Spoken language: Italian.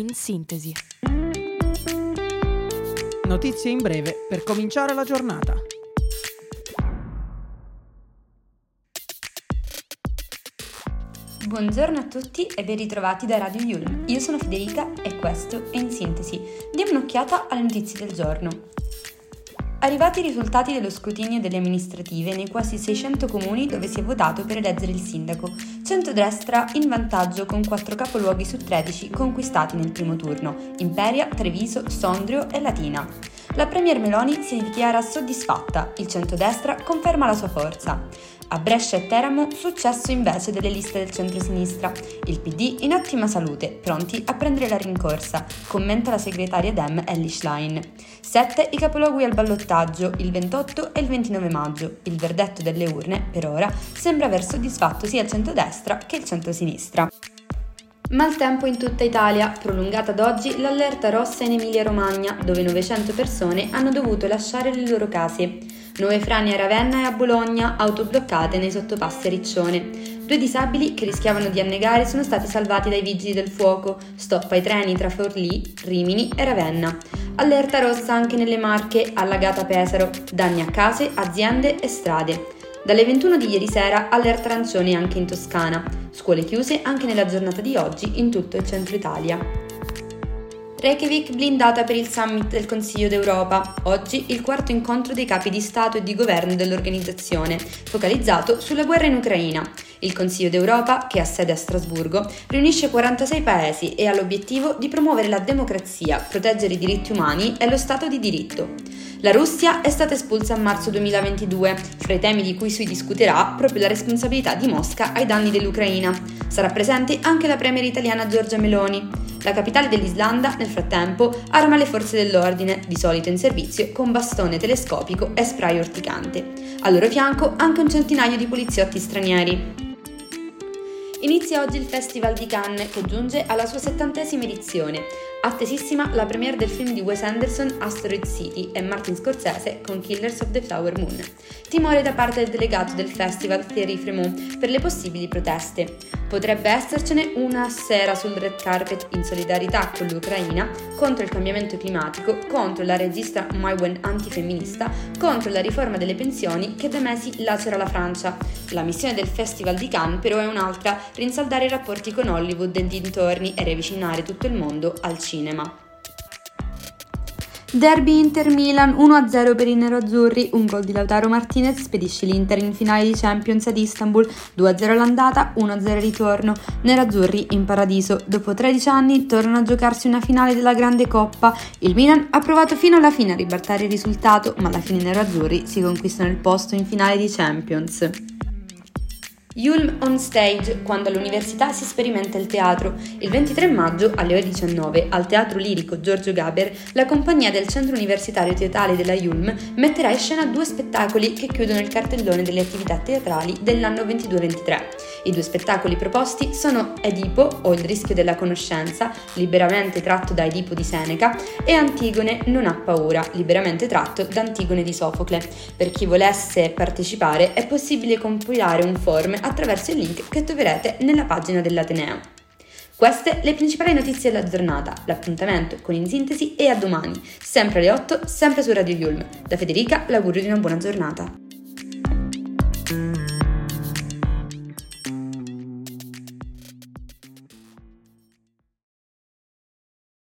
in sintesi. Notizie in breve per cominciare la giornata. Buongiorno a tutti e ben ritrovati da Radio Yulm. Io sono Federica e questo è In Sintesi. Diamo un'occhiata alle notizie del giorno. Arrivati i risultati dello scrutinio delle amministrative nei quasi 600 comuni dove si è votato per eleggere il sindaco, centrodestra in vantaggio con 4 capoluoghi su 13 conquistati nel primo turno, Imperia, Treviso, Sondrio e Latina. La Premier Meloni si dichiara soddisfatta, il centrodestra conferma la sua forza. A Brescia e Teramo successo invece delle liste del centro-sinistra. Il PD in ottima salute, pronti a prendere la rincorsa, commenta la segretaria Dem Ellie Schlein. 7 i capoluoghi al ballottaggio, il 28 e il 29 maggio. Il verdetto delle urne, per ora, sembra aver soddisfatto sia il centro-destra che il centro-sinistra. Maltempo in tutta Italia, prolungata ad oggi l'allerta rossa in Emilia-Romagna, dove 900 persone hanno dovuto lasciare le loro case. Nuove frane a Ravenna e a Bologna, auto bloccate nei sottopassi a Riccione. Due disabili che rischiavano di annegare sono stati salvati dai vigili del fuoco. Stop ai treni tra Forlì, Rimini e Ravenna. Allerta rossa anche nelle Marche, allagata Pesaro. Danni a case, aziende e strade. Dalle 21 di ieri sera allerta arancione anche in Toscana. Scuole chiuse anche nella giornata di oggi in tutto il centro Italia. Reykjavik blindata per il summit del Consiglio d'Europa. Oggi il quarto incontro dei capi di Stato e di governo dell'organizzazione, focalizzato sulla guerra in Ucraina. Il Consiglio d'Europa, che ha sede a Strasburgo, riunisce 46 paesi e ha l'obiettivo di promuovere la democrazia, proteggere i diritti umani e lo Stato di diritto. La Russia è stata espulsa a marzo 2022. Fra i temi di cui si discuterà proprio la responsabilità di Mosca ai danni dell'Ucraina. Sarà presente anche la premier italiana Giorgia Meloni. La capitale dell'Islanda, nel frattempo, arma le forze dell'ordine, di solito in servizio, con bastone telescopico e spray urticante. Al loro fianco anche un centinaio di poliziotti stranieri. Inizia oggi il Festival di Cannes che giunge alla sua settantesima edizione. Attesissima la premiere del film di Wes Anderson Asteroid City e Martin Scorsese con Killers of the Flower Moon. Timore da parte del delegato del festival Thierry Fremont per le possibili proteste. Potrebbe essercene una sera sul red carpet in solidarietà con l'Ucraina, contro il cambiamento climatico, contro la regista Maïwen antifemminista, contro la riforma delle pensioni che da mesi lacera la Francia. La missione del Festival di Cannes però è un'altra, rinsaldare i rapporti con Hollywood e dintorni e riavvicinare tutto il mondo al cinema. Derby Inter-Milan 1-0 per i neroazzurri, un gol di Lautaro Martinez spedisce l'Inter in finale di Champions ad Istanbul, 2-0 l'andata, 1-0 ritorno. Nerazzurri in paradiso, dopo 13 anni tornano a giocarsi una finale della Grande Coppa. Il Milan ha provato fino alla fine a ribaltare il risultato, ma alla fine i neroazzurri si conquistano il posto in finale di Champions. Yulm on Stage, quando all'università si sperimenta il teatro. Il 23 maggio alle ore 19 al Teatro Lirico Giorgio Gaber, la compagnia del Centro Universitario Teatrale della Yulm metterà in scena due spettacoli che chiudono il cartellone delle attività teatrali dell'anno 22-23. I due spettacoli proposti sono Edipo o Il rischio della conoscenza, liberamente tratto da Edipo di Seneca, e Antigone non ha paura, liberamente tratto da Antigone di Sofocle. Per chi volesse partecipare è possibile compilare un form attraverso il link che troverete nella pagina dell'Ateneo. Queste le principali notizie della giornata. L'appuntamento con In Sintesi è a domani, sempre alle 8, sempre su Radio Yulm. Da Federica l'augurio di una buona giornata.